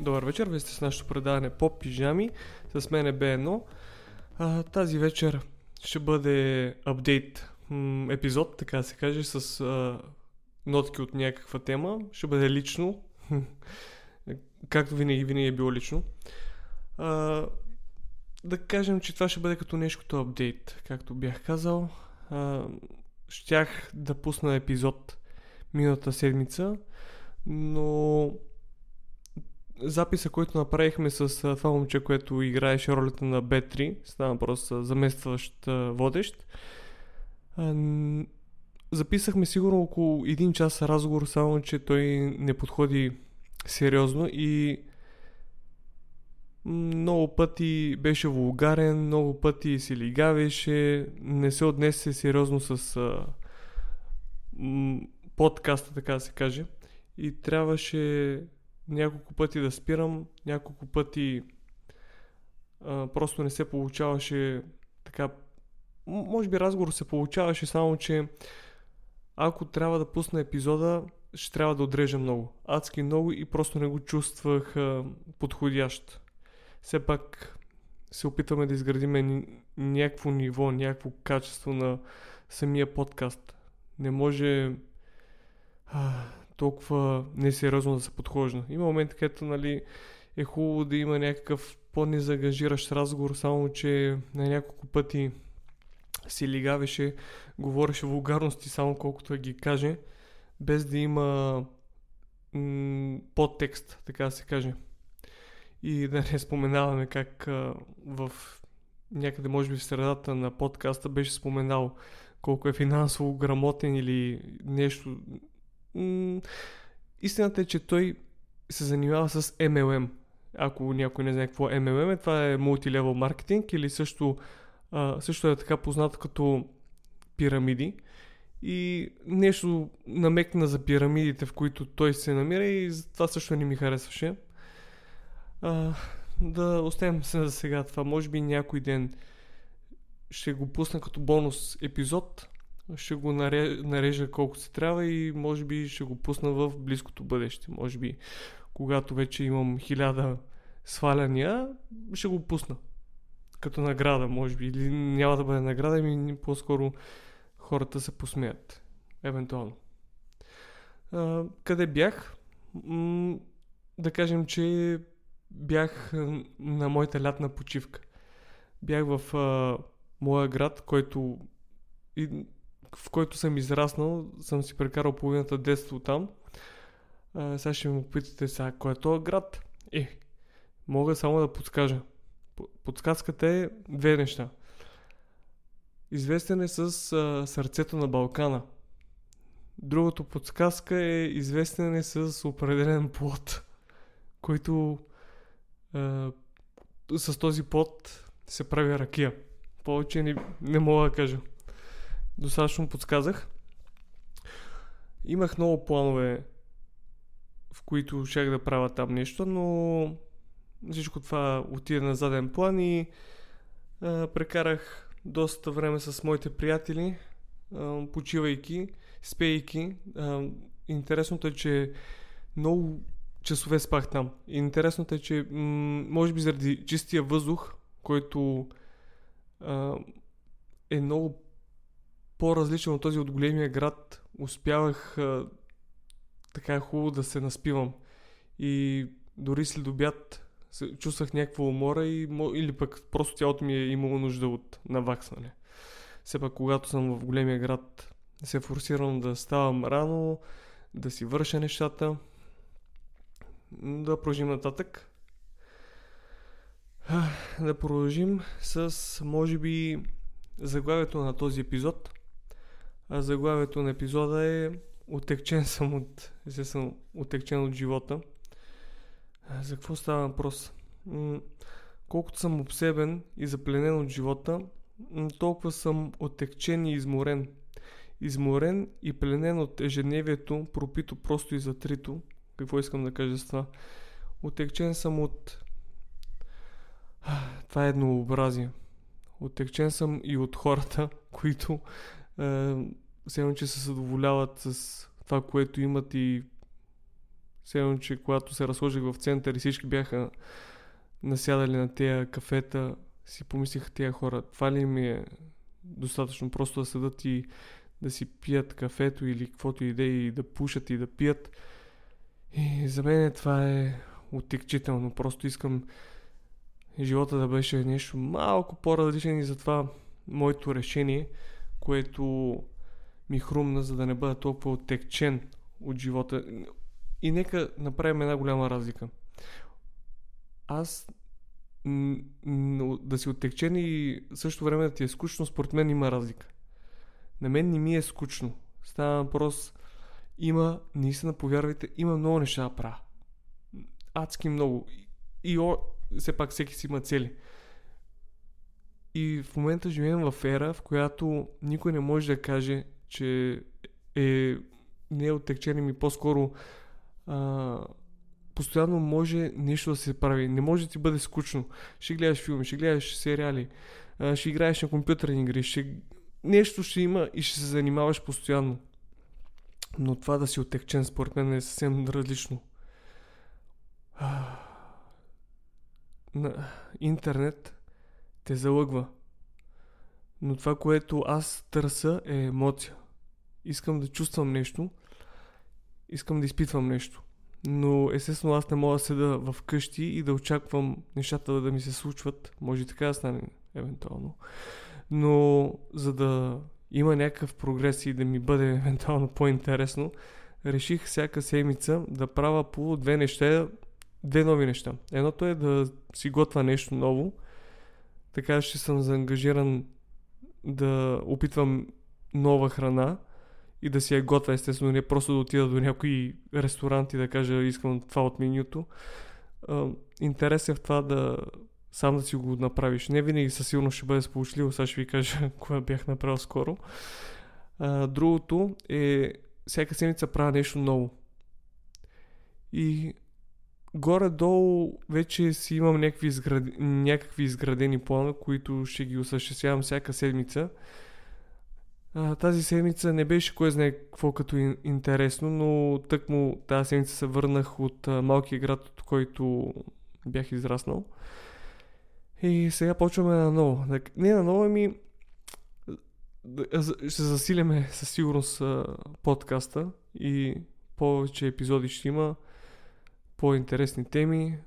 Добър вечер, вие сте с нашето предаване по пижами. С мен е B1. А, тази вечер ще бъде апдейт епизод, така да се каже, с а, нотки от някаква тема. Ще бъде лично, както винаги, винаги е било лично. А, да кажем, че това ще бъде като нещо като апдейт, както бях казал. А, щях да пусна епизод миналата седмица, но записа, който направихме с това момче, което играеше ролята на Б3, става просто заместващ водещ, записахме сигурно около един час разговор, само че той не подходи сериозно и много пъти беше вулгарен, много пъти се лигавеше, не се отнесе сериозно с а, м- подкаста, така да се каже. И трябваше няколко пъти да спирам, няколко пъти а, просто не се получаваше така. Може би разговор се получаваше, само че ако трябва да пусна епизода, ще трябва да отрежа много. Адски много и просто не го чувствах а, подходящ. Все пак се опитваме да изградим ня- някакво ниво, някакво качество на самия подкаст. Не може а, толкова несериозно да се подхожда. Има моменти, където нали, е хубаво да има някакъв по-незагажиращ разговор, само че на няколко пъти си лигавеше, говореше вулгарности само колкото ги каже, без да има м- подтекст, така да се каже. И да не споменаваме как а, в някъде, може би в средата на подкаста беше споменал колко е финансово грамотен или нещо. Истината е, че той се занимава с MLM. Ако някой не знае какво е MLM, това е мултилевел маркетинг или също, също е така познато като пирамиди. И нещо намекна за пирамидите, в които той се намира и това също не ми харесваше. А, да оставим се за сега това. Може би някой ден ще го пусна като бонус епизод. Ще го наре- нарежа колко се трябва и може би ще го пусна в близкото бъдеще. Може би когато вече имам хиляда сваляния, ще го пусна. Като награда, може би. Или няма да бъде награда, ами по-скоро хората се посмеят. Евентуално. А, къде бях? М- да кажем, че бях на моята лятна почивка. Бях в а, моя град, който и, в който съм израснал, съм си прекарал половината детство там. А, сега ще ме попитате сега, кой е този град? Е, мога само да подскажа. Подсказката е две неща. Известен е с а, сърцето на Балкана. Другото подсказка е известен е с определен плод, който а, с този плод се прави ракия. Повече не, не мога да кажа. Достатъчно подсказах. Имах много планове, в които щях да правя там нещо, но всичко това отиде на заден план и а, прекарах доста време с моите приятели, а, почивайки, спейки. А, интересното е, че много часове спах там. Интересното е, че м- може би заради чистия въздух, който а, е много по-различен от този от големия град, успявах а, така хубаво да се наспивам. И дори след обяд чувствах някаква умора и, или пък просто тялото ми е имало нужда от наваксване. Все пак, когато съм в големия град, се форсирам да ставам рано, да си върша нещата, да продължим нататък. Да продължим с, може би, заглавието на този епизод. А заглавието на епизода е Отекчен съм от, съм отекчен от живота. За какво става въпрос? Колкото съм обсебен и запленен от живота, м, толкова съм отекчен и изморен. Изморен и пленен от ежедневието, пропито просто и затрито. Какво искам да кажа с това? Отекчен съм от... Това е еднообразие. Отекчен съм и от хората, които все едно, че се задоволяват с това, което имат и Все че когато се разложих в център и всички бяха насядали на тези кафета, си помислиха тези хора, това ли ми е достатъчно просто да седат и да си пият кафето или каквото и да и да пушат и да пият. И за мен това е отекчително. Просто искам живота да беше нещо малко по-различен и затова моето решение, което ми хрумна, за да не бъда толкова оттекчен от живота. И нека направим една голяма разлика. Аз да си оттекчен и също време да ти е скучно, според мен има разлика. На мен не ми е скучно. Става въпрос, има, наистина, повярвайте, има много неща да правя. Адски много. И о, все пак всеки си има цели. И в момента живеем в ера, в която никой не може да каже, че е не е оттекчен ми по-скоро а, постоянно може нещо да се прави. Не може да ти бъде скучно. Ще гледаш филми, ще гледаш сериали, а, ще играеш на компютърни игри, ще... нещо ще има и ще се занимаваш постоянно. Но това да си отекчен според мен е съвсем различно. На интернет те залъгва. Но това, което аз търся е емоция. Искам да чувствам нещо. Искам да изпитвам нещо. Но естествено аз не мога да седа в къщи и да очаквам нещата да ми се случват. Може и така да стане, евентуално. Но за да има някакъв прогрес и да ми бъде евентуално по-интересно, реших всяка седмица да правя по две неща, две нови неща. Едното е да си готвя нещо ново, така ще съм заангажиран да опитвам нова храна и да си я готвя, естествено, не просто да отида до някой ресторант и да кажа искам това от менюто. Интерес е в това да сам да си го направиш. Не винаги със сигурност ще бъде сполучливо, сега ще ви кажа кое бях направил скоро. А, другото е всяка седмица правя нещо ново. И горе-долу вече си имам някакви, изград... някакви изградени плана, които ще ги осъществявам всяка седмица. А, тази седмица не беше кой знае какво като интересно, но тък му тази седмица се върнах от а, малкия град, от който бях израснал. И сега почваме на ново. Не на ново, ами ще засиляме със сигурност подкаста и повече епизоди ще има, по-интересни теми.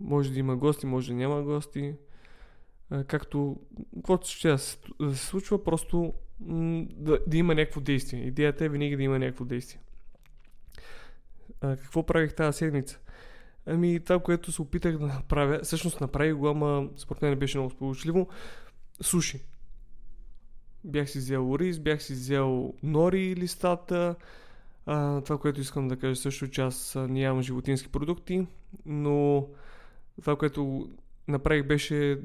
Може да има гости, може да няма гости. Както, каквото ще се случва, просто да, да има някакво действие. Идеята е винаги да има някакво действие. А, какво правих тази седмица? Ами това, което се опитах да направя, всъщност направих го, ама според мен беше много сполучливо. Суши. Бях си взел рис, бях си взел нори листата. А, това, което искам да кажа също, че аз нямам животински продукти, но това, което направих беше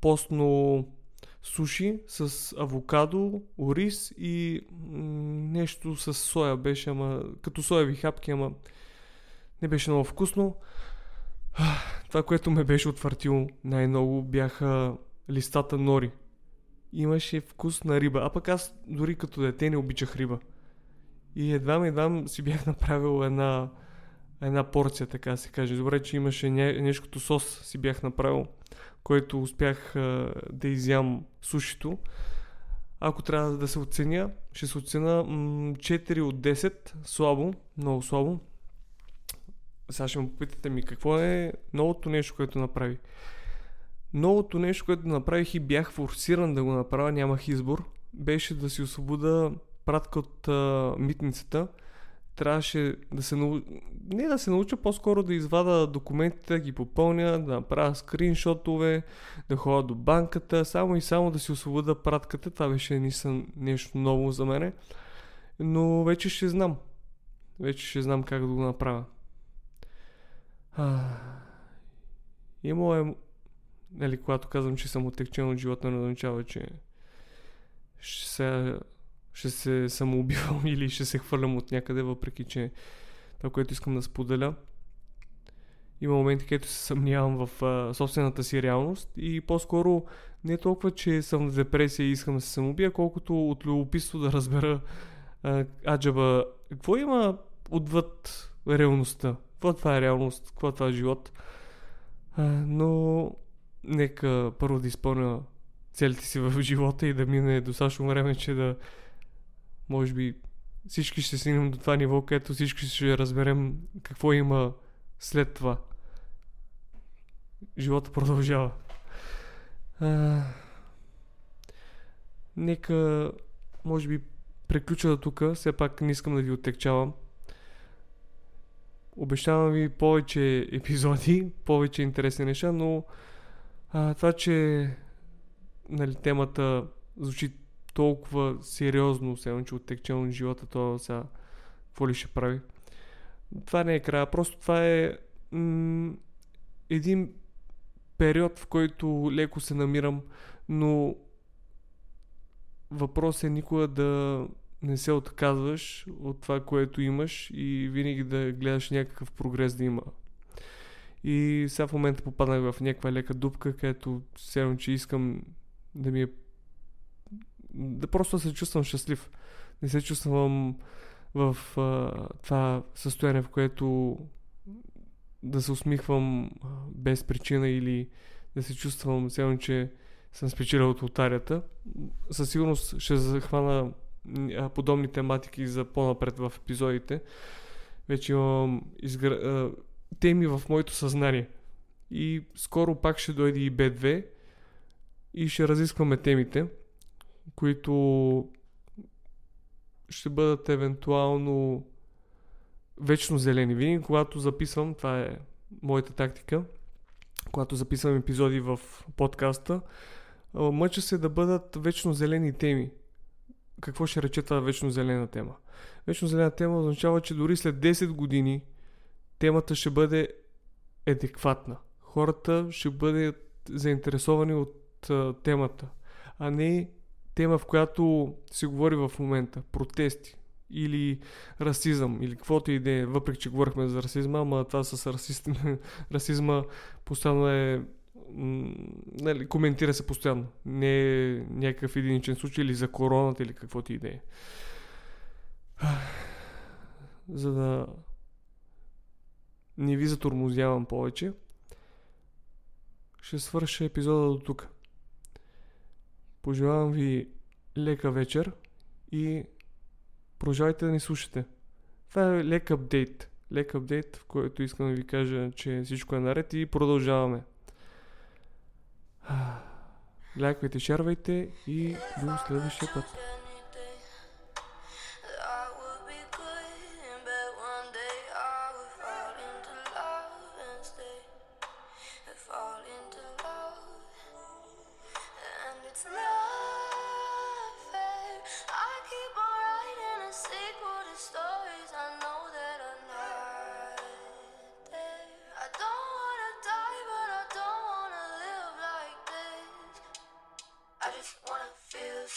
постно суши с авокадо, ориз и нещо с соя беше, ама като соеви хапки, ама не беше много вкусно. Това, което ме беше отвъртило най-много бяха листата нори. Имаше вкус на риба, а пък аз дори като дете не обичах риба. И едва едва си бях направил една, една порция, така се каже. Добре, че имаше нещо като сос си бях направил, който успях а, да изям сушито. Ако трябва да се оценя, ще се оценя м- 4 от 10, слабо, много слабо. Сега ще му попитате ми какво е новото нещо, което направи. Новото нещо, което направих и бях форсиран да го направя, нямах избор, беше да си освобода пратка от а, митницата. Трябваше да се науча, не да се науча, по-скоро да извада документите, да ги попълня, да направя скриншотове, да ходя до банката, само и само да си освобода пратката. Това беше нещо ново за мене. Но вече ще знам. Вече ще знам как да го направя. Имало е, нали, когато казвам, че съм отекчен от живота, не означава, че ще се, ще се самоубивам или ще се хвърлям от някъде, въпреки че това, което искам да споделя. Има моменти, където се съмнявам в а, собствената си реалност и по-скоро не толкова, че съм в депресия и искам да се самоубия, колкото от любопитство да разбера а, аджаба, какво има отвъд реалността. Какво това е реалност, какво това е живот. А, но нека първо да изпълня целите си в живота и да мине достатъчно време, че да може би всички ще стигнем до това ниво, където всички ще разберем какво има след това. Живота продължава. А, нека, може би, преключа до тук. Все пак не искам да ви оттекчавам. Обещавам ви повече епизоди, повече интересни неща, но а, това, че нали, темата звучи толкова сериозно, все че оттекчено живота, то сега какво ли ще прави? Това не е края, просто това е м- един период, в който леко се намирам, но въпрос е никога да не се отказваш от това, което имаш и винаги да гледаш някакъв прогрес да има. И сега в момента попаднах в някаква лека дупка, където все че искам да ми е... да просто се чувствам щастлив. Не се чувствам в а, това състояние, в което да се усмихвам без причина или да се чувствам все че съм спечелил от лотарията. Със сигурност ще захвана подобни тематики за по-напред в епизодите. Вече имам изгр... теми в моето съзнание. И скоро пак ще дойде и B2 и ще разискваме темите, които ще бъдат евентуално вечно зелени. Винаги, когато записвам, това е моята тактика, когато записвам епизоди в подкаста, мъча се да бъдат вечно зелени теми. Какво ще рече това вечно зелена тема? Вечно зелена тема означава, че дори след 10 години темата ще бъде адекватна. Хората ще бъдат заинтересовани от темата, а не тема, в която се говори в момента. Протести или расизъм, или каквото и да е, въпреки че говорихме за расизма, ама това с расист... расизма постоянно е нали, коментира се постоянно. Не е някакъв единичен случай или за короната или каквото и да е. За да не ви затормозявам повече, ще свърша епизода до тук. Пожелавам ви лека вечер и продължавайте да ни слушате. Това е лек апдейт. Лек апдейт, в който искам да ви кажа, че всичко е наред и продължаваме. Лайквайте, шарвайте и до следващия път.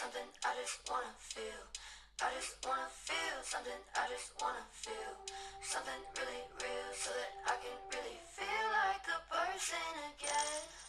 something I just wanna feel. I just wanna feel something I just wanna feel. Something really real so that I can really feel like a person again.